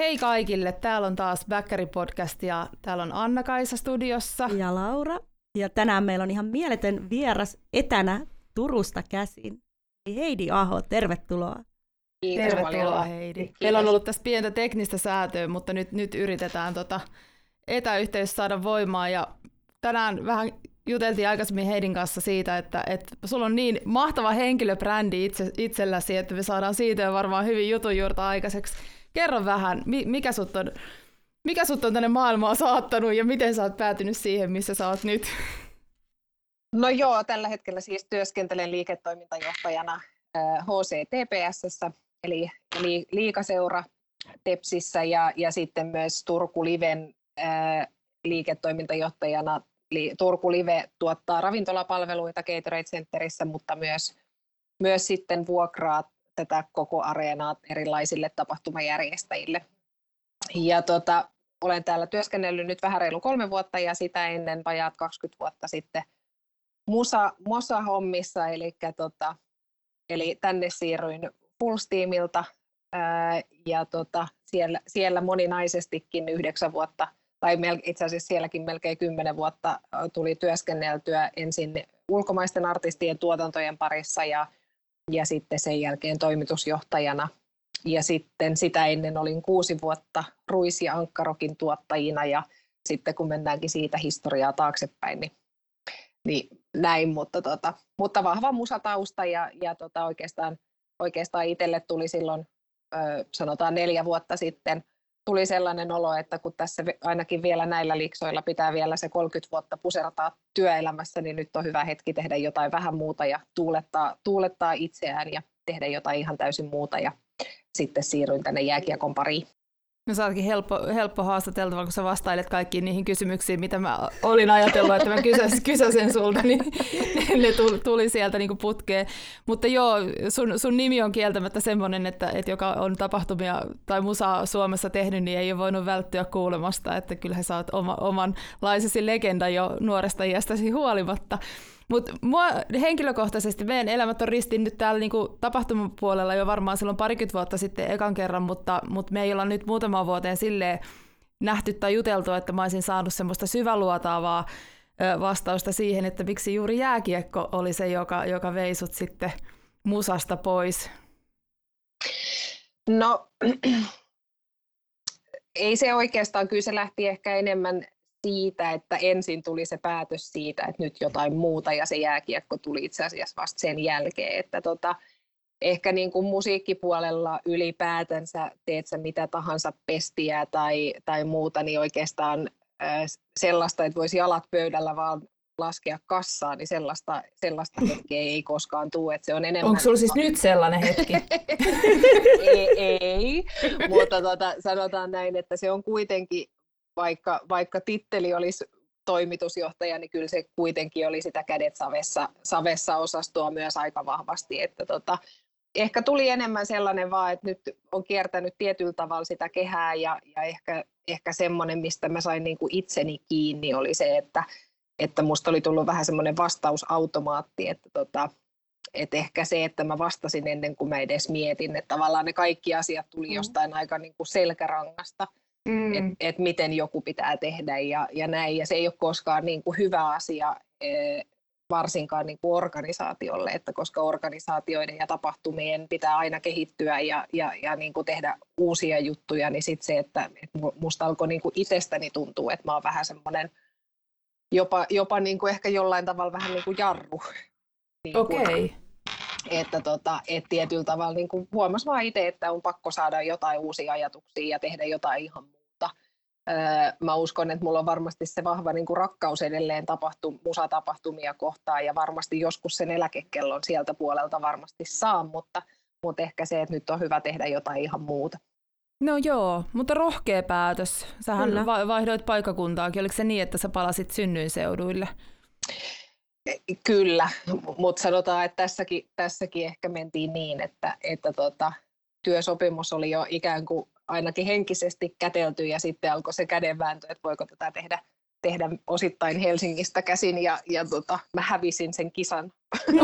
Hei kaikille, täällä on taas Bäkkäri Podcast ja täällä on Anna-Kaisa studiossa. Ja Laura. Ja tänään meillä on ihan mieletön vieras etänä Turusta käsin. Heidi Aho, tervetuloa. Kiitos tervetuloa paljon. Heidi. Kiitos. Meillä on ollut tässä pientä teknistä säätöä, mutta nyt, nyt yritetään tota etäyhteys saada voimaa ja tänään vähän juteltiin aikaisemmin Heidin kanssa siitä, että, että sulla on niin mahtava henkilöbrändi itse, itselläsi, että me saadaan siitä varmaan hyvin jutun juurta aikaiseksi. Kerro vähän, mikä sut on, mikä sut on tänne maailmaan saattanut ja miten sä oot päätynyt siihen, missä sä oot nyt? No joo, tällä hetkellä siis työskentelen liiketoimintajohtajana HCTPS, eli, eli liikaseura Tepsissä ja, ja sitten myös Turku Liven ää, liiketoimintajohtajana. Eli Turku Live tuottaa ravintolapalveluita Gatorade Centerissä, mutta myös, myös sitten vuokraa tätä koko areenaa erilaisille tapahtumajärjestäjille. Ja tota, olen täällä työskennellyt nyt vähän reilu kolme vuotta ja sitä ennen vajaat 20 vuotta sitten musa, Mosa-hommissa, eli, tota, eli tänne siirryin Pulse-tiimiltä ää, ja tota, siellä, siellä moninaisestikin yhdeksän vuotta, tai mel, itse asiassa sielläkin melkein kymmenen vuotta tuli työskenneltyä ensin ulkomaisten artistien tuotantojen parissa ja ja sitten sen jälkeen toimitusjohtajana. Ja sitten sitä ennen olin kuusi vuotta Ruis- ja Ankkarokin tuottajina ja sitten kun mennäänkin siitä historiaa taaksepäin, niin, niin näin, mutta, tota, mutta vahva musatausta ja, ja tota oikeastaan, oikeastaan itselle tuli silloin ö, sanotaan neljä vuotta sitten tuli sellainen olo, että kun tässä ainakin vielä näillä liksoilla pitää vielä se 30 vuotta puserata työelämässä, niin nyt on hyvä hetki tehdä jotain vähän muuta ja tuulettaa, tuulettaa itseään ja tehdä jotain ihan täysin muuta. Ja sitten siirryin tänne jääkiekon pariin. No sä ootkin helppo, helppo haastateltava, kun sä vastailet kaikkiin niihin kysymyksiin, mitä mä olin ajatellut, että mä kysäs, kysäsen sulta, niin ne tuli sieltä niin putkeen. Mutta joo, sun, sun nimi on kieltämättä semmoinen, että, että joka on tapahtumia tai musaa Suomessa tehnyt, niin ei ole voinut välttyä kuulemasta, että kyllähän sä oot oma, omanlaisesi legenda jo nuoresta iästäsi huolimatta. Mutta mua henkilökohtaisesti meidän elämät on ristin nyt täällä niinku tapahtumapuolella jo varmaan silloin parikymmentä vuotta sitten ekan kerran, mutta, mutta me ei olla nyt muutama vuoteen silleen nähty tai juteltu, että mä olisin saanut semmoista syväluotaavaa vastausta siihen, että miksi juuri jääkiekko oli se, joka, joka vei sut sitten musasta pois. No, ei se oikeastaan, kyllä se lähti ehkä enemmän siitä, että ensin tuli se päätös siitä, että nyt jotain muuta ja se jääkiekko tuli itse asiassa vasta sen jälkeen, että tota, ehkä niin kuin musiikkipuolella ylipäätänsä teet sä mitä tahansa pestiä tai, tai muuta, niin oikeastaan äh, sellaista, että voisi jalat pöydällä vaan laskea kassaan, niin sellaista, sellaista hetkeä ei koskaan tule. Että se on enemmän... Onko sulla siis nyt sellainen hetki? ei, ei, mutta tota, sanotaan näin, että se on kuitenkin vaikka, vaikka titteli olisi toimitusjohtaja, niin kyllä se kuitenkin oli sitä kädet savessa, savessa osastoa myös aika vahvasti. Että tota, ehkä tuli enemmän sellainen vaan, että nyt on kiertänyt tietyllä tavalla sitä kehää ja, ja ehkä, ehkä semmoinen, mistä mä sain niin kuin itseni kiinni, oli se, että, että musta oli tullut vähän semmoinen vastausautomaatti, että tota, et ehkä se, että mä vastasin ennen kuin mä edes mietin, että tavallaan ne kaikki asiat tuli mm. jostain aika niin kuin selkärangasta – mm. että et miten joku pitää tehdä ja, ja näin. Ja se ei ole koskaan niin kuin hyvä asia e, varsinkaan niin kuin organisaatiolle, että koska organisaatioiden ja tapahtumien pitää aina kehittyä ja, ja, ja niin kuin tehdä uusia juttuja, niin sitten se, että, että musta alkoi niin kuin itsestäni tuntuu, että mä oon vähän semmoinen jopa, jopa niin kuin ehkä jollain tavalla vähän niin kuin jarru. Niin Okei. Okay. Että tota, et tietyllä tavalla niin kuin huomasi vaan itse, että on pakko saada jotain uusia ajatuksia ja tehdä jotain ihan muuta. Öö, mä uskon, että mulla on varmasti se vahva niin kuin rakkaus edelleen tapahtu, musatapahtumia kohtaan ja varmasti joskus sen eläkekellon sieltä puolelta varmasti saa, mutta, mutta ehkä se, että nyt on hyvä tehdä jotain ihan muuta. No joo, mutta rohkea päätös. Sähän Kyllä. vaihdoit paikakuntaakin. Oliko se niin, että sä palasit synnyinseuduille? Kyllä, mutta sanotaan, että tässäkin, tässäkin ehkä mentiin niin, että, että tota, työsopimus oli jo ikään kuin ainakin henkisesti kätelty ja sitten alkoi se kädenvääntö, että voiko tätä tehdä, tehdä osittain Helsingistä käsin ja, ja tota, mä hävisin sen kisan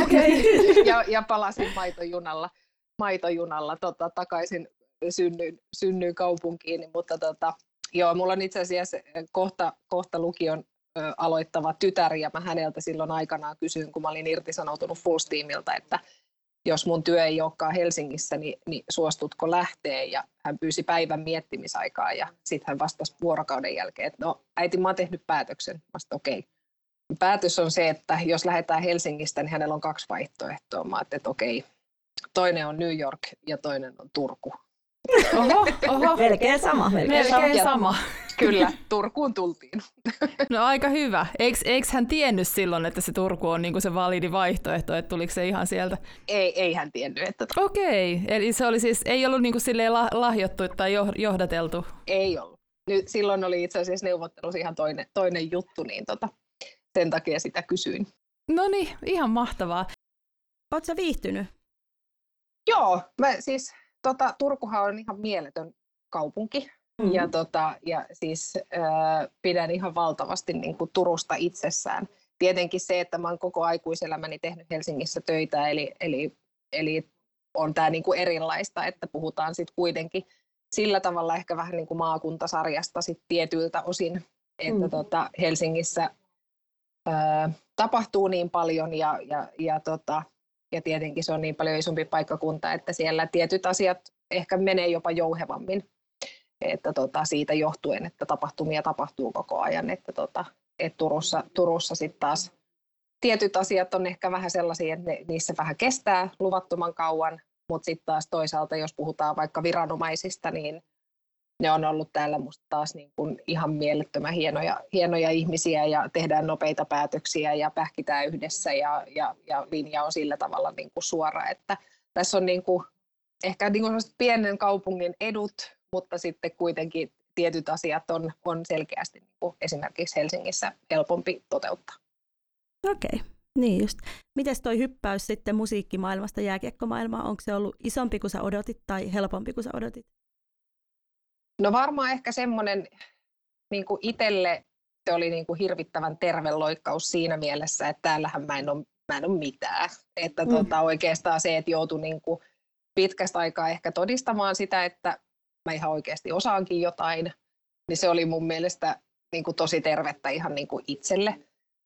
okay. ja, ja palasin maitojunalla, maitojunalla tota, takaisin synnyin, synnyin kaupunkiin, mutta tota, joo, mulla on itse asiassa kohta, kohta lukion aloittava tytär, ja mä häneltä silloin aikanaan kysyin, kun mä olin irtisanoutunut Fullsteamilta, että jos mun työ ei olekaan Helsingissä, niin, niin suostutko lähteä? Ja hän pyysi päivän miettimisaikaa ja sitten hän vastasi vuorokauden jälkeen, että no äiti, mä oon tehnyt päätöksen. Mä okei. Okay. Päätös on se, että jos lähdetään Helsingistä, niin hänellä on kaksi vaihtoehtoa. Mä että okei, okay. toinen on New York ja toinen on Turku. Oho, oho. Melkein sama. Melkein, melkein sama. Kyllä, Turkuun tultiin. No aika hyvä. Eikö, eikö hän tiennyt silloin, että se Turku on niin se validi vaihtoehto, että tuliko se ihan sieltä? Ei, ei hän tiennyt. Että... Okei, eli se oli siis, ei ollut niin silleen lahjottu tai johdateltu? Ei ollut. Nyt, silloin oli itse asiassa neuvottelussa ihan toinen, toinen juttu, niin tota, sen takia sitä kysyin. No niin, ihan mahtavaa. Oletko viihtynyt? Joo, mä siis tota, Turkuhan on ihan mieletön kaupunki. Mm-hmm. Ja, tota, ja siis äh, pidän ihan valtavasti niin kuin Turusta itsessään. Tietenkin se, että mä oon koko aikuiselämäni tehnyt Helsingissä töitä, eli, eli, eli on tämä niin kuin erilaista, että puhutaan sitten kuitenkin sillä tavalla ehkä vähän niin kuin maakuntasarjasta sit tietyiltä osin, että mm. tota, Helsingissä ää, tapahtuu niin paljon ja, ja, ja, tota, ja tietenkin se on niin paljon isompi paikkakunta, että siellä tietyt asiat ehkä menee jopa jouhevammin. Että tota, siitä johtuen, että tapahtumia tapahtuu koko ajan, että tota, et Turussa, Turussa sitten taas tietyt asiat on ehkä vähän sellaisia, että ne, niissä vähän kestää luvattoman kauan, mutta sitten taas toisaalta, jos puhutaan vaikka viranomaisista, niin ne on ollut täällä musta taas niin kuin ihan mielettömän hienoja, hienoja ihmisiä ja tehdään nopeita päätöksiä ja pähkitään yhdessä ja, ja, ja linja on sillä tavalla niin kuin suora, että tässä on niin kuin, ehkä niin kuin pienen kaupungin edut, mutta sitten kuitenkin tietyt asiat on, on selkeästi niin kuin esimerkiksi Helsingissä helpompi toteuttaa. Okei, okay. niin just. Miten toi hyppäys sitten musiikkimaailmasta jääkiekkomaailmaan, onko se ollut isompi kuin sä odotit tai helpompi kuin sä odotit? No varmaan ehkä semmoinen niin kuin itselle se oli niin kuin hirvittävän terve loikkaus siinä mielessä, että täällähän mä en ole, mä en ole mitään. Että mm. tota, oikeastaan se, että joutui niin kuin pitkästä aikaa ehkä todistamaan sitä, että mä ihan oikeasti osaankin jotain, niin se oli mun mielestä niin kuin tosi tervettä ihan niin kuin itselle.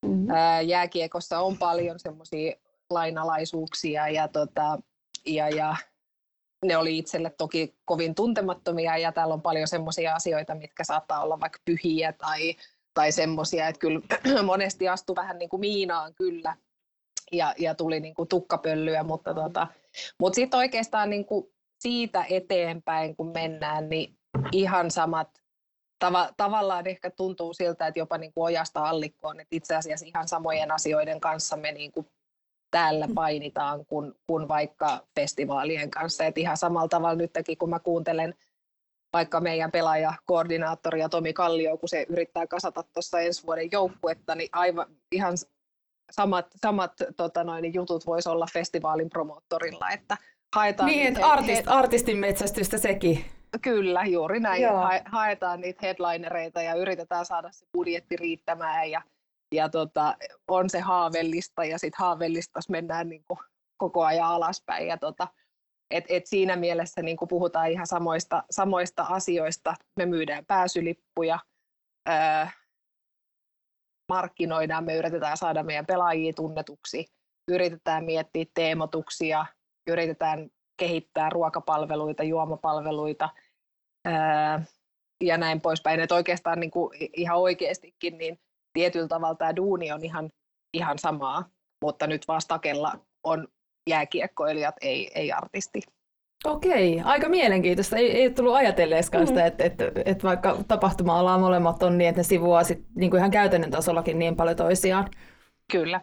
Mm-hmm. Ää, jääkiekossa on paljon semmoisia lainalaisuuksia ja, tota, ja, ja ne oli itselle toki kovin tuntemattomia ja täällä on paljon semmoisia asioita, mitkä saattaa olla vaikka pyhiä tai, tai semmoisia, että kyllä monesti astui vähän niin kuin miinaan kyllä ja, ja tuli niin kuin tukkapöllyä, mutta, tota, mutta sitten oikeastaan niin kuin siitä eteenpäin, kun mennään, niin ihan samat, tava, tavallaan ehkä tuntuu siltä, että jopa niin kuin ojasta allikkoon, että itse asiassa ihan samojen asioiden kanssa me niin kuin täällä painitaan kuin, kuin vaikka festivaalien kanssa. Et ihan samalla tavalla nytkin, kun mä kuuntelen vaikka meidän pelaajakoordinaattoria Tomi Kallio, kun se yrittää kasata tuossa ensi vuoden joukkuetta, niin aivan ihan samat, samat tota noin, jutut voisi olla festivaalin promoottorilla, että haetaan niin, että artist, artistin metsästystä sekin. Kyllä, juuri näin. Joo. haetaan niitä headlinereita ja yritetään saada se budjetti riittämään ja, ja tota, on se haavellista ja sitten haavellistas mennään niin kuin koko ajan alaspäin. Ja tota, et, et siinä mielessä niin kuin puhutaan ihan samoista, samoista asioista. Me myydään pääsylippuja, öö, markkinoidaan, me yritetään saada meidän pelaajia tunnetuksi, yritetään miettiä teemotuksia, yritetään kehittää ruokapalveluita, juomapalveluita ää, ja näin poispäin. Että oikeastaan niin kuin ihan oikeastikin niin tietyllä tavalla tämä duuni on ihan, ihan samaa, mutta nyt vastakella on jääkiekkoilijat, ei, ei artisti. Okei, aika mielenkiintoista. Ei, ei tullut ajatelleeskaan sitä, mm. että, että, että vaikka tapahtuma-alaa molemmat on niin, että ne sivuaa sit, niin kuin ihan käytännön tasollakin niin paljon toisiaan. Kyllä.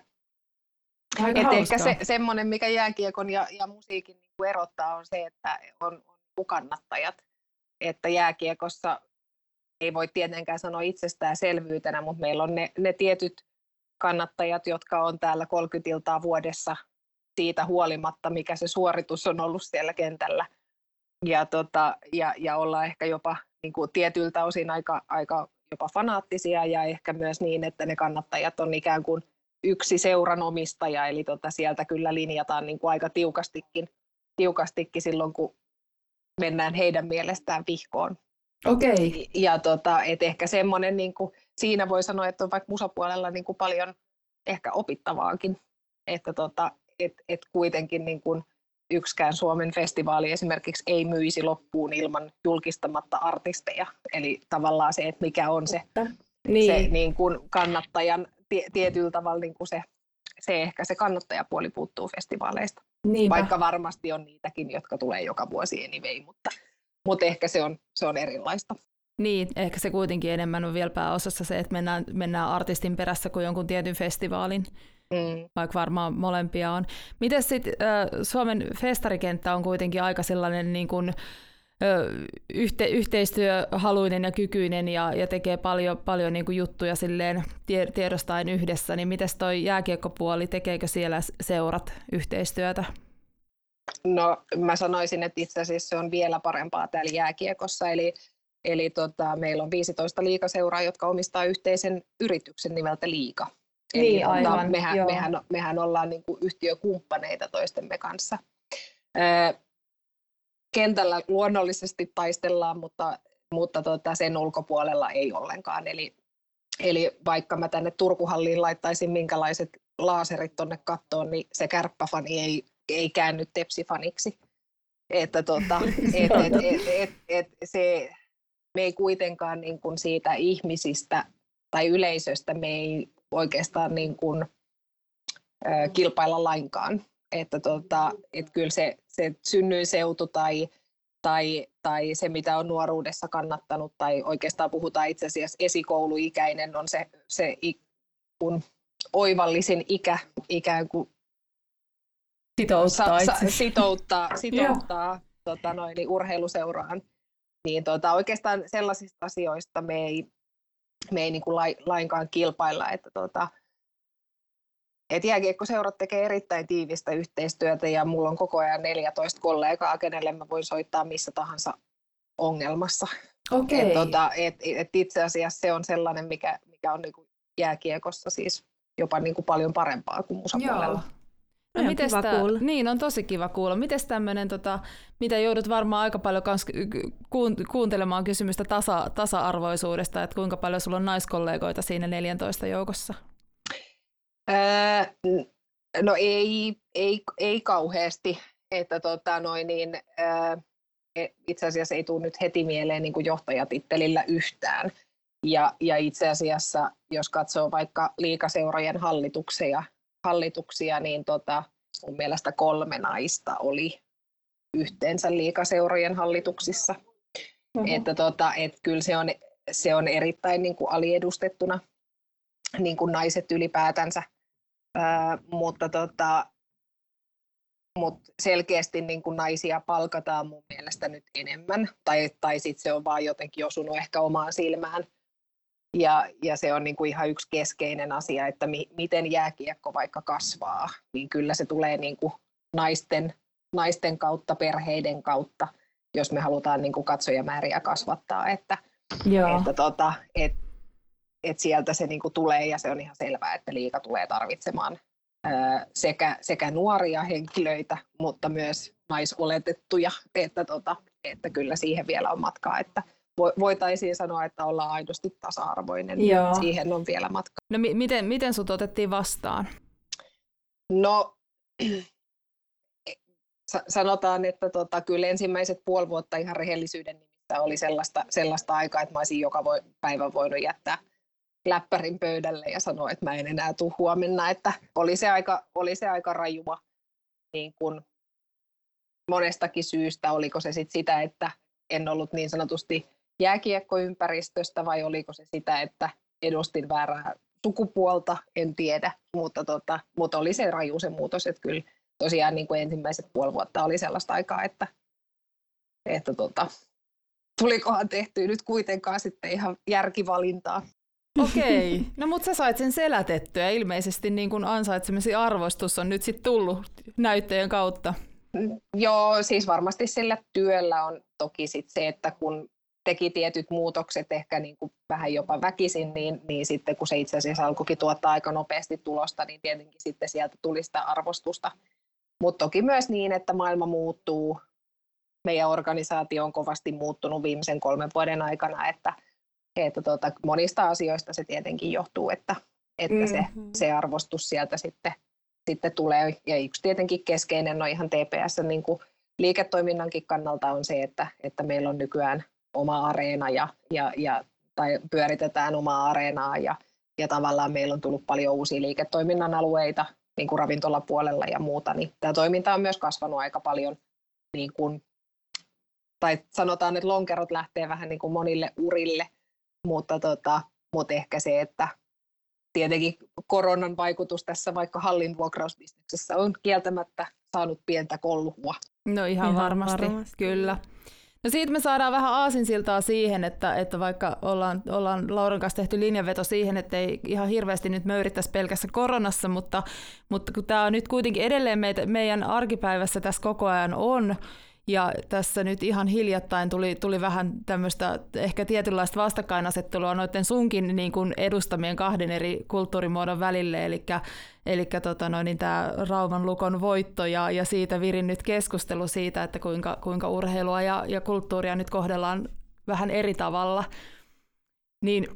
Aika Et ehkä se, semmoinen, mikä jääkiekon ja, ja musiikin niin kuin erottaa, on se, että on, on kannattajat. Että jääkiekossa ei voi tietenkään sanoa itsestäänselvyytenä, mutta meillä on ne, ne tietyt kannattajat, jotka on täällä 30 iltaa vuodessa siitä huolimatta, mikä se suoritus on ollut siellä kentällä. Ja, tota, ja, ja ollaan ehkä jopa niin kuin tietyiltä osin aika, aika jopa fanaattisia ja ehkä myös niin, että ne kannattajat on ikään kuin yksi seuran omistaja, eli tota, sieltä kyllä linjataan niin kuin aika tiukastikin, tiukastikin silloin, kun mennään heidän mielestään vihkoon. Okei. Okay. Ja tota, et ehkä semmoinen, niin kuin, siinä voi sanoa, että on vaikka musapuolella niin kuin paljon ehkä opittavaakin, että tota, et, et kuitenkin niin kuin, yksikään Suomen festivaali esimerkiksi ei myisi loppuun ilman julkistamatta artisteja. Eli tavallaan se, että mikä on se, niin. se niin kuin kannattajan tie, tietyllä tavalla niin kuin se, se ehkä se kannattajapuoli puuttuu festivaaleista. Niinpä. Vaikka varmasti on niitäkin, jotka tulee joka vuosi anyway, mutta, mutta ehkä se on, se on erilaista. Niin, ehkä se kuitenkin enemmän on vielä pääosassa se, että mennään, mennään artistin perässä kuin jonkun tietyn festivaalin, mm. vaikka varmaan molempia on. Miten sitten äh, Suomen festarikenttä on kuitenkin aika sellainen niin kuin, yhte, yhteistyöhaluinen ja kykyinen ja, ja tekee paljon, paljon niin kuin juttuja silleen tiedostaen yhdessä, niin miten toi jääkiekkopuoli, tekeekö siellä seurat yhteistyötä? No mä sanoisin, että itse asiassa se on vielä parempaa täällä jääkiekossa, eli, eli tota, meillä on 15 liikaseuraa, jotka omistaa yhteisen yrityksen nimeltä Liika. Eli niin, tota, aivan, mehän, mehän, mehän ollaan niin kuin yhtiökumppaneita toistemme kanssa kentällä luonnollisesti taistellaan, mutta, mutta tota, sen ulkopuolella ei ollenkaan. Eli, eli vaikka mä tänne Turkuhalliin laittaisin minkälaiset laaserit tuonne kattoon, niin se kärppäfani ei, ei käänny tepsifaniksi. Että tota, et, et, et, et, et, se, me ei kuitenkaan niin kuin siitä ihmisistä tai yleisöstä me ei oikeastaan niin kuin, ä, kilpailla lainkaan että tota, et kyllä se, se synnyinseutu tai, tai, tai se, mitä on nuoruudessa kannattanut, tai oikeastaan puhutaan itse asiassa esikouluikäinen, on se, se kun oivallisin ikä ikään kuin sitouttaa, sa, sa, sitouttaa, sitouttaa tota noin, niin urheiluseuraan. Niin tota, oikeastaan sellaisista asioista me ei, me ei niin kuin lainkaan kilpailla, että tota, et jääkiekkoseurat tekee erittäin tiivistä yhteistyötä ja mulla on koko ajan 14 kollegaa, kenelle mä voin soittaa missä tahansa ongelmassa. Okay. Et, tota, et, et itse asiassa se on sellainen, mikä, mikä on niinku jääkiekossa siis jopa niinku paljon parempaa kuin musapuolella. No, no kiva tää, kuulla. Niin, on tosi kiva kuulla. Miten tämmöinen, tota, mitä joudut varmaan aika paljon kans kuuntelemaan kysymystä tasa, tasa-arvoisuudesta, että kuinka paljon sulla on naiskollegoita siinä 14 joukossa? no ei, ei, ei kauheasti, että tota noin niin, e, itse asiassa ei tule nyt heti mieleen niin kuin johtajatittelillä yhtään. Ja, ja itse asiassa, jos katsoo vaikka liikaseurojen hallituksia, hallituksia niin tota, mun mielestä kolme naista oli yhteensä liikaseurojen hallituksissa. Mm-hmm. Että tota, et kyllä se on, se on erittäin niin kuin aliedustettuna niin kuin naiset ylipäätänsä, ää, mutta, tota, mutta selkeästi niin kuin naisia palkataan mun mielestä nyt enemmän, tai, tai sitten se on vaan jotenkin osunut ehkä omaan silmään. Ja, ja se on niin kuin ihan yksi keskeinen asia, että mi, miten jääkiekko vaikka kasvaa, niin kyllä se tulee niin kuin naisten, naisten kautta, perheiden kautta, jos me halutaan niin kuin katsojamääriä kasvattaa, että, Joo. että tota, et, et sieltä se niinku tulee ja se on ihan selvää, että liika tulee tarvitsemaan sekä, sekä nuoria henkilöitä, mutta myös naisoletettuja, että, tota, että kyllä siihen vielä on matkaa, että voitaisiin sanoa, että ollaan aidosti tasa-arvoinen, Joo. siihen on vielä matka. No mi- miten, miten sut otettiin vastaan? No sanotaan, että tota, kyllä ensimmäiset puoli vuotta ihan rehellisyyden nimissä oli sellaista, sellaista aikaa, että mä olisin joka voi, päivä voinut jättää läppärin pöydälle ja sanoi, että mä en enää tule huomenna, että oli se aika, oli se aika rajuma niin kuin monestakin syystä, oliko se sit sitä, että en ollut niin sanotusti jääkiekkoympäristöstä vai oliko se sitä, että edustin väärää sukupuolta, en tiedä, mutta, tota, mutta oli se raju se muutos, että kyllä tosiaan niin kuin ensimmäiset puoli vuotta oli sellaista aikaa, että, että tota, tulikohan tehty nyt kuitenkaan sitten ihan järkivalintaa. Okei, no mutta sä sait sen selätettyä. Ilmeisesti niin kun ansaitsemasi arvostus on nyt sitten tullut näyttöjen kautta. Joo, siis varmasti sillä työllä on toki sit se, että kun teki tietyt muutokset ehkä niin kuin vähän jopa väkisin, niin, niin sitten kun se itse asiassa alkoikin tuottaa aika nopeasti tulosta, niin tietenkin sitten sieltä tuli sitä arvostusta. Mutta toki myös niin, että maailma muuttuu, meidän organisaatio on kovasti muuttunut viimeisen kolmen vuoden aikana, että, että tota, monista asioista se tietenkin johtuu, että, että se, Mm-hmm. se arvostus sieltä sitten, sitten tulee. Ja yksi tietenkin keskeinen no ihan TPS niin kuin liiketoiminnankin kannalta on se, että, että meillä on nykyään oma areena ja, ja, ja tai pyöritetään omaa areenaa ja, ja tavallaan meillä on tullut paljon uusia liiketoiminnan alueita niin kuin ravintolapuolella ja muuta, niin tämä toiminta on myös kasvanut aika paljon, niin kuin, tai sanotaan, että lonkerot lähtee vähän niin kuin monille urille, mutta, tota, mutta ehkä se, että tietenkin koronan vaikutus tässä vaikka hallin vuokrausbisneksessä on kieltämättä saanut pientä kolhua. No ihan, Ihan varmasti, varmasti. kyllä. No siitä me saadaan vähän aasinsiltaa siihen, että, että vaikka ollaan, ollaan Lauran kanssa tehty linjanveto siihen, että ei ihan hirveästi nyt möyrittäisi pelkässä koronassa, mutta, mutta kun tämä nyt kuitenkin edelleen meitä, meidän arkipäivässä tässä koko ajan on, ja tässä nyt ihan hiljattain tuli, tuli vähän tämmöistä ehkä tietynlaista vastakkainasettelua noiden sunkin niin kuin edustamien kahden eri kulttuurimuodon välille, eli, eli tota noin, niin tämä Rauman lukon voitto ja, ja siitä virinnyt keskustelu siitä, että kuinka, kuinka urheilua ja, ja kulttuuria nyt kohdellaan vähän eri tavalla. Niin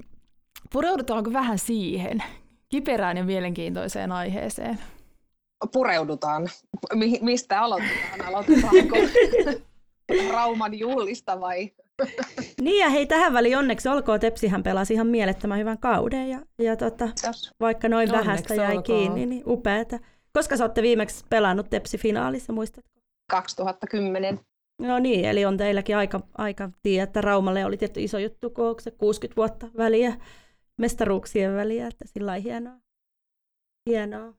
pureudutaanko vähän siihen kiperään ja mielenkiintoiseen aiheeseen? Pureudutaan. Mi- mistä aloitetaan? Aloitetaanko Rauman juhlista vai? Niin ja hei, tähän väliin onneksi olkoon, Tepsihän pelasi ihan mielettömän hyvän kauden ja, ja tota, vaikka noin Onneksi vähästä jäi olkoon. kiinni, niin upeata. Koska sä olette viimeksi pelannut Tepsi-finaalissa, muistatko? 2010. No niin, eli on teilläkin aika, aika tiedä, että Raumalle oli tietty iso juttu, kun onko se 60 vuotta väliä, mestaruuksien väliä, että sillä lailla hienoa. Hienoa.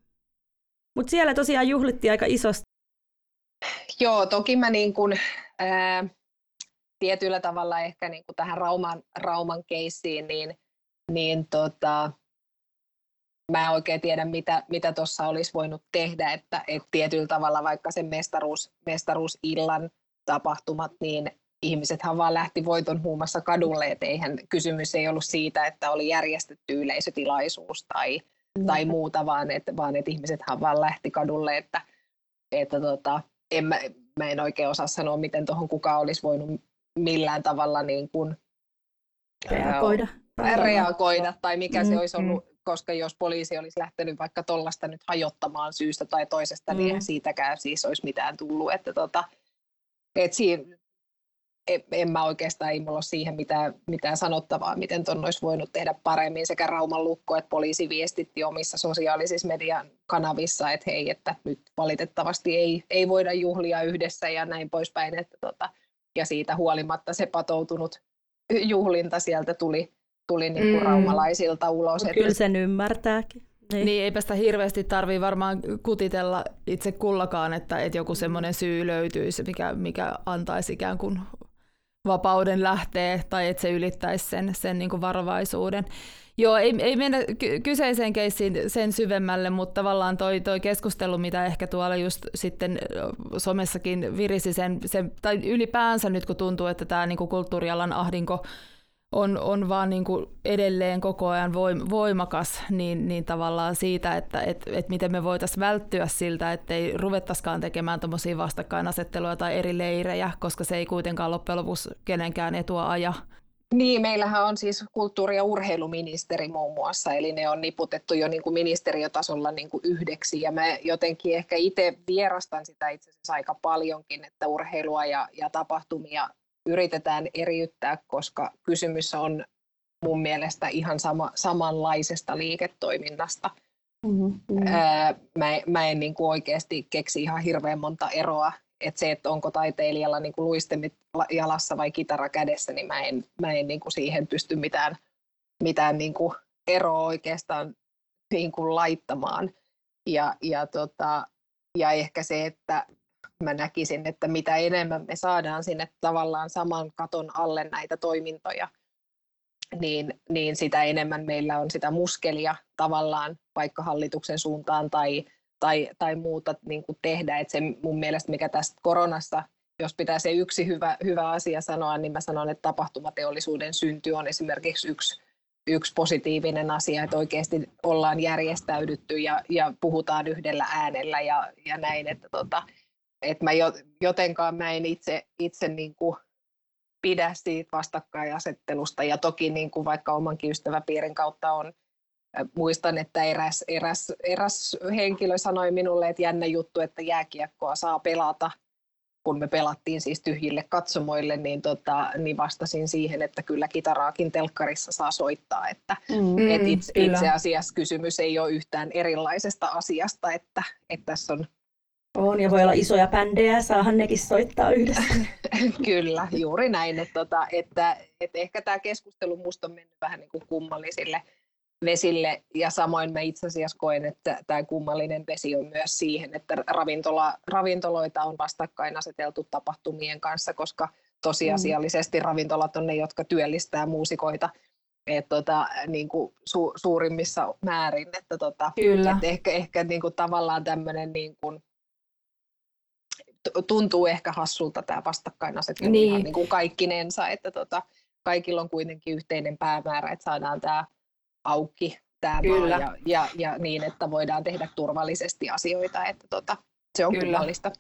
Mutta siellä tosiaan juhlittiin aika isosti. Joo, toki mä niin kuin, ää, tietyllä tavalla ehkä niin kuin tähän Rauman, Rauman keissiin, niin, niin tota, mä en oikein tiedä, mitä mitä tuossa olisi voinut tehdä, että, että tietyllä tavalla vaikka sen mestaruus, mestaruusillan tapahtumat, niin ihmisethän vaan lähti voiton huumassa kadulle, että eihän kysymys ei ollut siitä, että oli järjestetty yleisötilaisuus tai, tai muuta, vaan että, vaan että ihmisethän vaan lähti kadulle, että, että tota, en mä, mä en oikein osaa sanoa, miten tuohon kukaan olisi voinut millään tavalla niin kuin, reagoida. ää, reagoida tai mikä Mm, se olisi mm. ollut, koska jos poliisi olisi lähtenyt vaikka tuollaista nyt hajottamaan syystä tai toisesta, niin Mm. eihän siitäkään siis olisi mitään tullut. Että tota, et siinä, en, en mä oikeastaan, ei mulla ole siihen mitään, mitään sanottavaa, miten tuon olisi voinut tehdä paremmin. Sekä Rauman lukko että poliisi viestitti omissa sosiaalisissa median kanavissa, että hei, että nyt valitettavasti ei, ei voida juhlia yhdessä ja näin poispäin. Että tota, ja siitä huolimatta se patoutunut juhlinta sieltä tuli, tuli niin kuin Mm. raumalaisilta ulos. Että- kyllä sen ymmärtääkin. Niin. Niin eipä sitä hirveästi tarvii varmaan kutitella itse kullakaan, että, että joku semmoinen syy löytyisi, mikä, mikä antaisi ikään kuin vapauden lähteä tai että se ylittäisi sen, sen niin kuin varovaisuuden. Joo, ei, ei mennä ky- kyseiseen keissiin sen syvemmälle, mutta tavallaan toi, toi keskustelu, mitä ehkä tuolla just sitten somessakin virisi sen, sen tai ylipäänsä nyt kun tuntuu, että tämä niin kulttuurialan ahdinko on, on vaan niin kuin edelleen koko ajan voim, voimakas, niin, niin tavallaan siitä, että et, et miten me voitaisiin välttyä siltä, että ei ruvettaisikaan tekemään tuommoisia vastakkainasetteluja tai eri leirejä, koska se ei kuitenkaan loppujen lopuksi kenenkään etua aja. Niin, meillähän on siis kulttuuri- ja urheiluministeri muun muassa, eli ne on niputettu jo niin kuin ministeriötasolla niin kuin yhdeksi, ja mä jotenkin ehkä itse vierastan sitä itse asiassa aika paljonkin, että urheilua ja, ja tapahtumia yritetään eriyttää, koska kysymys on mun mielestä ihan sama, samanlaisesta liiketoiminnasta. Mm-hmm. Ää, mä, en- mä en niin kuin oikeasti keksi ihan hirveän monta eroa, että se, että onko taiteilijalla niin kuin luistimit la- jalassa vai kitara kädessä, niin mä en, mä en niin kuin siihen pysty mitään, mitään niin kuin eroa oikeastaan niin kuin laittamaan. Ja, ja, tota, ja ehkä se, että mä näkisin, että mitä enemmän me saadaan sinne tavallaan saman katon alle näitä toimintoja, niin, niin sitä enemmän meillä on sitä muskelia tavallaan vaikka hallituksen suuntaan tai, tai, tai muuta niin kuin tehdä. Et se mun mielestä, mikä tästä koronasta, jos pitää se yksi hyvä, hyvä asia sanoa, niin mä sanon, että tapahtumateollisuuden synty on esimerkiksi yksi, yksi positiivinen asia, että oikeasti ollaan järjestäydytty ja, ja puhutaan yhdellä äänellä ja, ja näin, että tota, et mä jotenkaan mä en itse, itse niin kuin pidä siitä vastakkainasettelusta. Ja toki niin kuin vaikka omankin ystäväpiirin kautta on muistan, että eräs, eräs, eräs henkilö sanoi minulle, että jännä juttu, että jääkiekkoa saa pelata, kun me pelattiin siis tyhjille katsomoille, niin, tota, niin vastasin siihen, että kyllä kitaraakin telkkarissa saa soittaa, että mm, et itse, itse asiassa kysymys ei ole yhtään erilaisesta asiasta, että, että tässä on on, ja voi olla isoja bändejä, saahan nekin soittaa yhdessä. Kyllä, juuri näin. Että, tota, että, että ehkä tämä keskustelu minusta on mennyt vähän niin kuin kummallisille vesille, ja samoin mä itse asiassa koen, että tämä kummallinen vesi on myös siihen, että ravintola, ravintoloita on vastakkain aseteltu tapahtumien kanssa, koska tosiasiallisesti mm. ravintolat on ne, jotka työllistää muusikoita et tota, niin kuin su, suurimmissa määrin. Että tota, Kyllä. Et ehkä, ehkä niin kuin tavallaan tämmöinen niin kuin, tuntuu ehkä hassulta tämä vastakkainasettelu niin. ihan niin kuin kaikkinensa, että tota, kaikilla on kuitenkin yhteinen päämäärä, että saadaan tämä auki tämä Kyllä. maa ja, ja, ja, niin, että voidaan tehdä turvallisesti asioita, että tota, se on Kyllä. kummallista.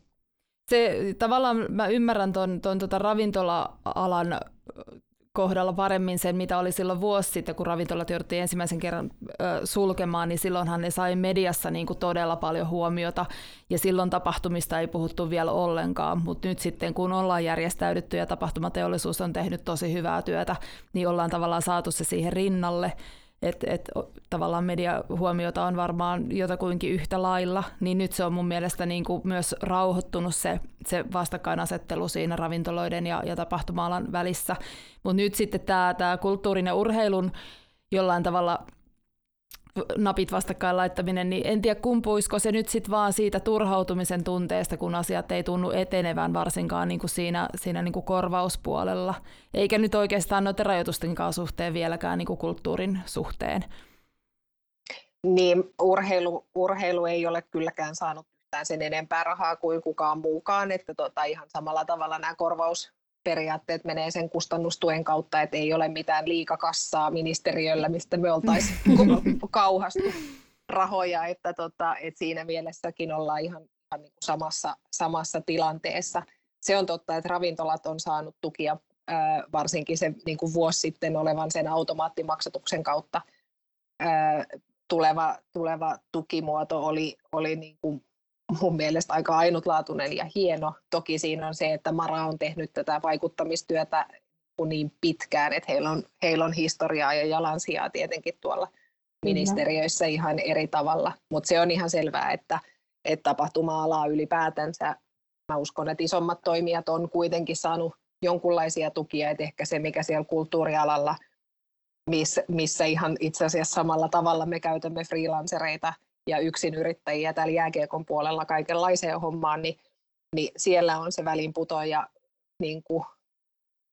Se, tavallaan mä ymmärrän tuon ton, tota ravintola-alan kohdalla paremmin sen, mitä oli silloin vuosi sitten, kun ravintolat jouduttiin ensimmäisen kerran ö, sulkemaan, niin silloinhan ne sai mediassa niin kuin todella paljon huomiota, ja silloin tapahtumista ei puhuttu vielä ollenkaan, mutta nyt sitten kun ollaan järjestäydytty ja tapahtumateollisuus on tehnyt tosi hyvää työtä, niin ollaan tavallaan saatu se siihen rinnalle, että et, tavallaan mediahuomiota on varmaan jotakuinkin yhtä lailla, niin nyt se on mun mielestä niin kuin myös rauhoittunut se, se vastakkainasettelu siinä ravintoloiden ja, ja tapahtuma-alan välissä. Mutta nyt sitten tämä, tämä kulttuurin ja urheilun jollain tavalla napit vastakkain laittaminen, niin en tiedä kumpuisiko se nyt sitten vaan siitä turhautumisen tunteesta, kun asiat ei tunnu etenevän varsinkaan niin kuin siinä, siinä niin kuin korvauspuolella. Eikä nyt oikeastaan noiden rajoitustenkaan suhteen vieläkään niin kuin kulttuurin suhteen. Niin, urheilu, urheilu ei ole kylläkään saanut sen enempää rahaa kuin kukaan muukaan, että tota, ihan samalla tavalla nämä korvaus, periaatteet menee sen kustannustuen kautta, että ei ole mitään liikakassaa ministeriöllä, mistä me oltaisiin kauhastu rahoja, että, tota, että siinä mielessäkin ollaan ihan, ihan niin kuin samassa, samassa tilanteessa. Se on totta, että ravintolat on saanut tukia ää, varsinkin se niin kuin vuosi sitten olevan sen automaattimaksatuksen kautta ää, tuleva, tuleva tukimuoto oli, oli niin kuin mun mielestä aika ainutlaatuinen ja hieno. Toki siinä on se, että Mara on tehnyt tätä vaikuttamistyötä niin pitkään, että heillä on, heillä on historiaa ja jalansijaa tietenkin tuolla ministeriöissä ihan eri tavalla, mutta se on ihan selvää, että, että tapahtuma-alaa ylipäätänsä, mä uskon, että isommat toimijat on kuitenkin saanut jonkunlaisia tukia, että ehkä se, mikä siellä kulttuurialalla, missä, missä ihan itse asiassa samalla tavalla me käytämme freelancereita – ja yrittäjiä täällä jääkiekon puolella kaikenlaiseen hommaan, niin, niin siellä on se välinputoja niin kuin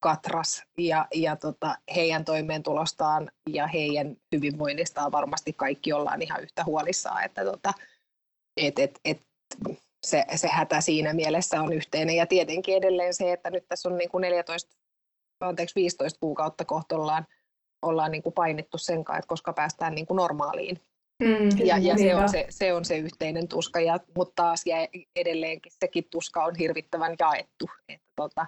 katras ja, ja tota, heidän toimeentulostaan ja heidän hyvinvoinnistaan varmasti kaikki ollaan ihan yhtä huolissaan, että tota, et, et, et, se, se hätä siinä mielessä on yhteinen. Ja tietenkin edelleen se, että nyt tässä on niin kuin 14, anteeksi 15 kuukautta kohta ollaan, ollaan niin kuin painittu sen kanssa, että koska päästään niin kuin normaaliin Mm, ja ja se, on se, se on se yhteinen tuska, ja, mutta taas ja edelleenkin sekin tuska on hirvittävän jaettu. Että tota,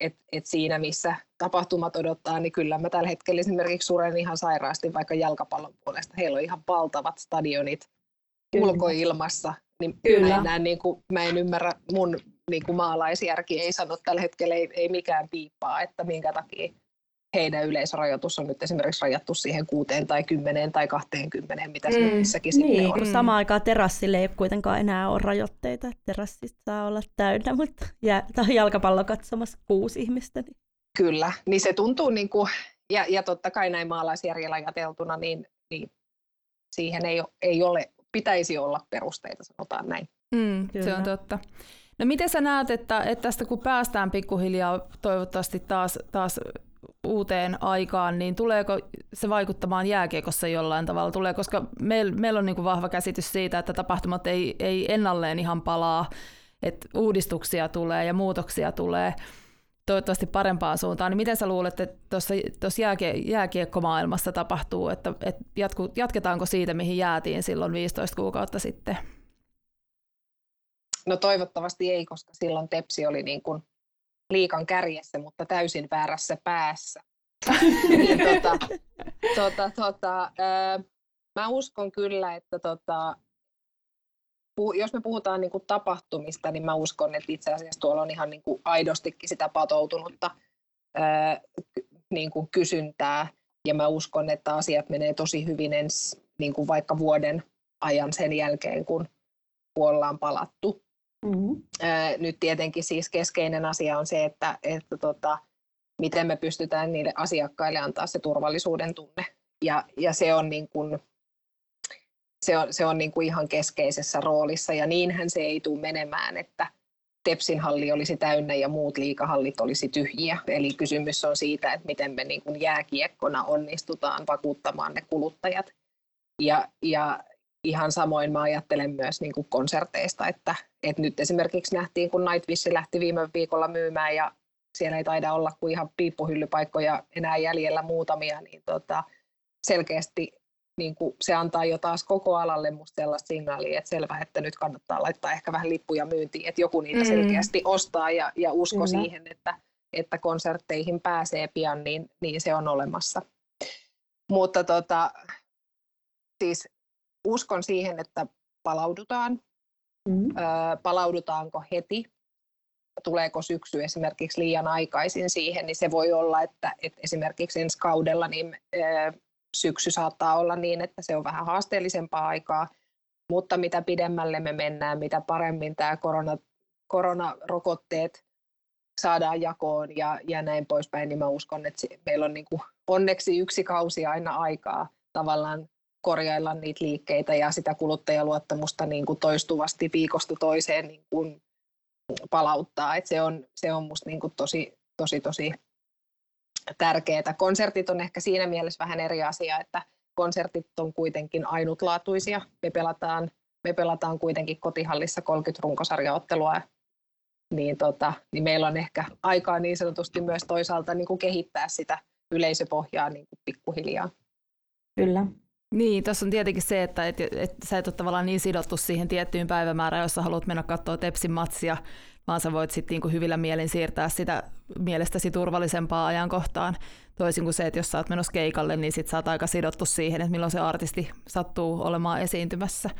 et, et siinä, missä tapahtumat odottaa, niin kyllä mä tällä hetkellä esimerkiksi suren ihan sairaasti vaikka jalkapallon puolesta. Heillä on ihan valtavat stadionit kyllä. ulkoilmassa. Niin kyllä. Mä, en näe, niin kuin, mä en ymmärrä, mun niin kuin maalaisjärki ei sano tällä hetkellä, ei, ei mikään piippaa, että minkä takia heidän yleisrajoitus on nyt esimerkiksi rajattu siihen kuuteen tai kymmeneen tai kahteenkymmeneen, mitä se mm. niin, sitten on. Kun samaan aikaan terassille ei kuitenkaan enää ole rajoitteita. Terassista saa olla täynnä, mutta jää, tai jalkapallo katsomassa kuusi ihmistä. Niin. Kyllä, niin se tuntuu, niin kuin, ja, ja totta kai näin maalaisjärjellä ajateltuna, niin, niin siihen ei, ei ole, pitäisi olla perusteita, sanotaan näin. Mm, se on totta. No miten sä näet, että, että tästä kun päästään pikkuhiljaa toivottavasti taas, taas uuteen aikaan, niin tuleeko se vaikuttamaan jääkiekossa jollain tavalla? Tulee, koska meillä meil on niin vahva käsitys siitä, että tapahtumat ei, ei ennalleen ihan palaa, että uudistuksia tulee ja muutoksia tulee toivottavasti parempaan suuntaan. Niin miten sä luulet, että tuossa jääkie, jääkiekkomaailmassa tapahtuu, että, että jatku, jatketaanko siitä, mihin jäätiin silloin 15 kuukautta sitten? No toivottavasti ei, koska silloin Tepsi oli niin kuin liikan kärjessä, mutta täysin väärässä päässä. niin, tota, tota, tota, ää, mä uskon kyllä, että tota, jos me puhutaan niin kuin tapahtumista, niin mä uskon, että itse asiassa tuolla on ihan niin kuin aidostikin sitä patoutunutta ää, niin kuin kysyntää. Ja mä uskon, että asiat menee tosi hyvin ens, niin kuin vaikka vuoden ajan sen jälkeen, kun ollaan palattu. Mm-hmm. Nyt tietenkin siis keskeinen asia on se, että, että tota, miten me pystytään niille asiakkaille antaa se turvallisuuden tunne. Ja, ja se on, niin kuin, se on, se on niin kuin ihan keskeisessä roolissa ja niinhän se ei tule menemään, että Tepsin halli olisi täynnä ja muut liikahallit olisi tyhjiä. Eli kysymys on siitä, että miten me niin kuin jääkiekkona onnistutaan vakuuttamaan ne kuluttajat. Ja, ja ihan samoin mä ajattelen myös niin kuin konserteista, että, että nyt esimerkiksi nähtiin, kun Nightwish lähti viime viikolla myymään ja siellä ei taida olla kuin ihan piippuhyllypaikkoja enää jäljellä muutamia, niin tota, selkeästi niin kuin se antaa jo taas koko alalle musta sellaista signaalia, että selvä, että nyt kannattaa laittaa ehkä vähän lippuja myyntiin, että joku niitä mm. selkeästi ostaa ja, ja usko Kyllä. siihen, että, että konsertteihin pääsee pian, niin, niin se on olemassa. Mutta tota, siis uskon siihen, että palaudutaan. Mm. Öö, palaudutaanko heti? Tuleeko syksy esimerkiksi liian aikaisin siihen, niin se voi olla, että, että esimerkiksi ensi kaudella niin öö, syksy saattaa olla niin, että se on vähän haasteellisempaa aikaa, mutta mitä pidemmälle me mennään, mitä paremmin tämä korona, koronarokotteet saadaan jakoon ja, ja näin poispäin, niin mä uskon, että meillä on niin kuin onneksi yksi kausi aina aikaa tavallaan korjailla niitä liikkeitä ja sitä kuluttajaluottamusta niin kuin toistuvasti viikosta toiseen niin kuin palauttaa. Et se on, se on musta niin kuin tosi, tosi, tosi tärkeää. Konsertit on ehkä siinä mielessä vähän eri asia, että konsertit on kuitenkin ainutlaatuisia. Me pelataan, me pelataan kuitenkin kotihallissa 30 runkosarjaottelua, niin, tota, niin meillä on ehkä aikaa niin sanotusti myös toisaalta niin kuin kehittää sitä yleisöpohjaa niin kuin pikkuhiljaa. Kyllä. Niin, tässä on tietenkin se, että et, et, sä et ole tavallaan niin sidottu siihen tiettyyn päivämäärään, jossa haluat mennä katsoa Tepsin matsia, vaan sä voit sitten niinku hyvillä mielin siirtää sitä mielestäsi turvallisempaa ajankohtaan. Toisin kuin se, että jos sä oot menossa keikalle, niin sit sä oot aika sidottu siihen, että milloin se artisti sattuu olemaan esiintymässä.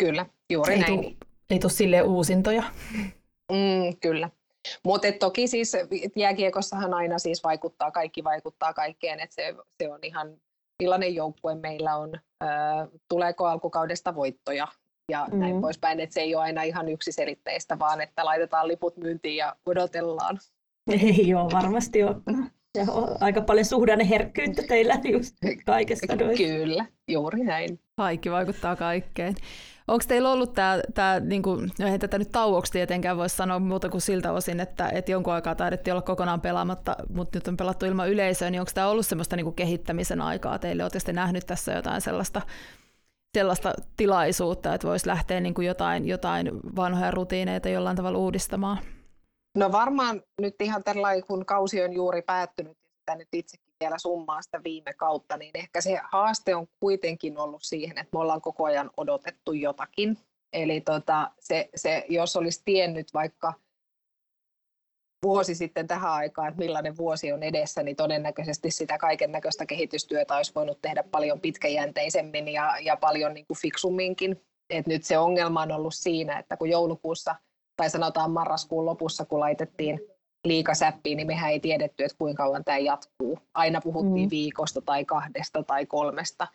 Kyllä, juuri ei näin. Tuu, ei tule silleen uusintoja. Mm, kyllä. Mutta toki siis jääkiekossahan aina siis vaikuttaa, kaikki vaikuttaa kaikkeen, että se, se on ihan millainen joukkue meillä on, tuleeko alkukaudesta voittoja ja mm. näin poispäin, että se ei ole aina ihan yksiselitteistä, vaan että laitetaan liput myyntiin ja odotellaan. Ei ole varmasti ole. Ja on aika paljon suhdanneherkkyyttä teillä just kaikessa noissa. Kyllä, juuri näin. Kaikki vaikuttaa kaikkeen. Onko teillä ollut tämä, tämä niin kuin, no ei tätä nyt tauoksi tietenkään voisi sanoa muuta kuin siltä osin, että, että jonkun aikaa taidettiin olla kokonaan pelaamatta, mutta nyt on pelattu ilman yleisöä, niin onko tämä ollut semmoista niin kuin kehittämisen aikaa teille? Oletteko te nähnyt tässä jotain sellaista, sellaista tilaisuutta, että voisi lähteä niin kuin jotain, jotain vanhoja rutiineita jollain tavalla uudistamaan? No varmaan nyt ihan tällainen, kun kausi on juuri päättynyt sitä nyt itsekin vielä summaa sitä viime kautta, niin ehkä se haaste on kuitenkin ollut siihen, että me ollaan koko ajan odotettu jotakin. Eli tota, se, se, jos olisi tiennyt vaikka vuosi sitten tähän aikaan, että millainen vuosi on edessä, niin todennäköisesti sitä kaiken näköistä kehitystyötä olisi voinut tehdä paljon pitkäjänteisemmin ja, ja paljon niin kuin fiksumminkin. Et nyt se ongelma on ollut siinä, että kun joulukuussa tai sanotaan marraskuun lopussa, kun laitettiin liikasäppiin, niin mehän ei tiedetty, että kuinka kauan tämä jatkuu. Aina puhuttiin mm. viikosta tai kahdesta tai kolmesta.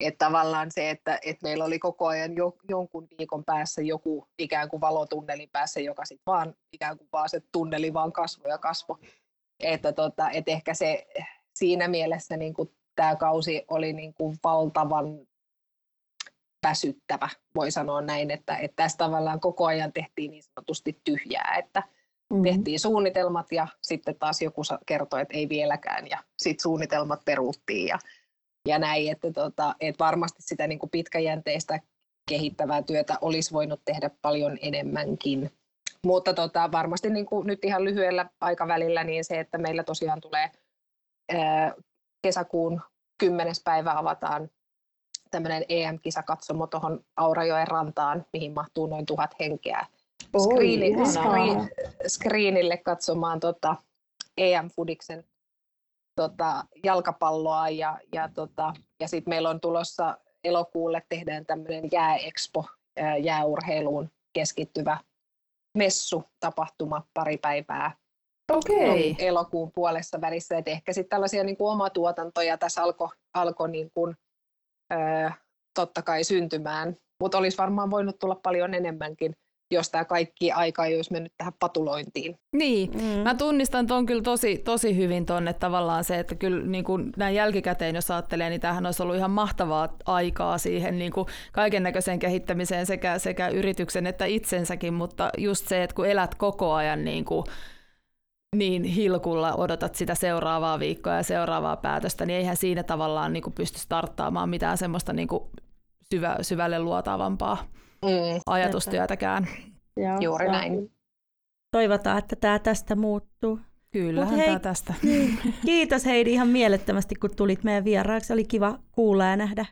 Että tavallaan se, että, että meillä oli koko ajan jo, jonkun viikon päässä joku ikään kuin valotunnelin päässä, joka sitten vaan ikään kuin vaan se tunneli vaan kasvoi ja kasvoi. Että, tota, että ehkä se siinä mielessä niin kuin tämä kausi oli niin kuin valtavan väsyttävä, voi sanoa näin, että, että tässä tavallaan koko ajan tehtiin niin sanotusti tyhjää, että, Mm-hmm. Tehtiin suunnitelmat ja sitten taas joku kertoi, että ei vieläkään ja sitten suunnitelmat peruuttiin ja, ja näin, että, tota, että varmasti sitä niin kuin pitkäjänteistä kehittävää työtä olisi voinut tehdä paljon enemmänkin. Mutta tota, varmasti niin kuin nyt ihan lyhyellä aikavälillä niin se, että meillä tosiaan tulee ää, kesäkuun 10. päivä avataan tämmöinen EM-kisakatsomo tuohon Aurajoen rantaan, mihin mahtuu noin tuhat henkeä screeni, ihanaa. screen, screenille katsomaan tota EM-fudiksen tota, jalkapalloa ja, ja, tota, ja sitten meillä on tulossa elokuulle tehdään tämmöinen jääexpo, ää, jääurheiluun keskittyvä messu, tapahtuma pari päivää Okei. elokuun puolessa välissä. Et ehkä sitten tällaisia niin kuin omatuotantoja tässä alkoi alko niin kuin, totta kai syntymään, mutta olisi varmaan voinut tulla paljon enemmänkin, jos tämä kaikki aika ei olisi mennyt tähän patulointiin. Niin, Mm. Mä tunnistan tuon kyllä tosi, tosi hyvin ton, että tavallaan se, että kyllä niin kuin näin jälkikäteen jos ajattelee, niin tämähän olisi ollut ihan mahtavaa aikaa siihen niin kuin kaiken näköiseen kehittämiseen sekä, sekä yrityksen että itsensäkin, mutta just se, että kun elät koko ajan niin kuin niin hilkulla odotat sitä seuraavaa viikkoa ja seuraavaa päätöstä, niin eihän siinä tavallaan niin kuin pysty starttaamaan mitään semmoista niin kuin syvä, syvälle luotaavampaa Mm, ajatustyötäkään. Joo, juuri joo. näin. Toivotaan, että tämä tästä muuttuu. Hei- tämä tästä. Kiitos Heidi ihan mielettömästi, kun tulit meidän vieraaksi. Oli kiva kuulla ja nähdä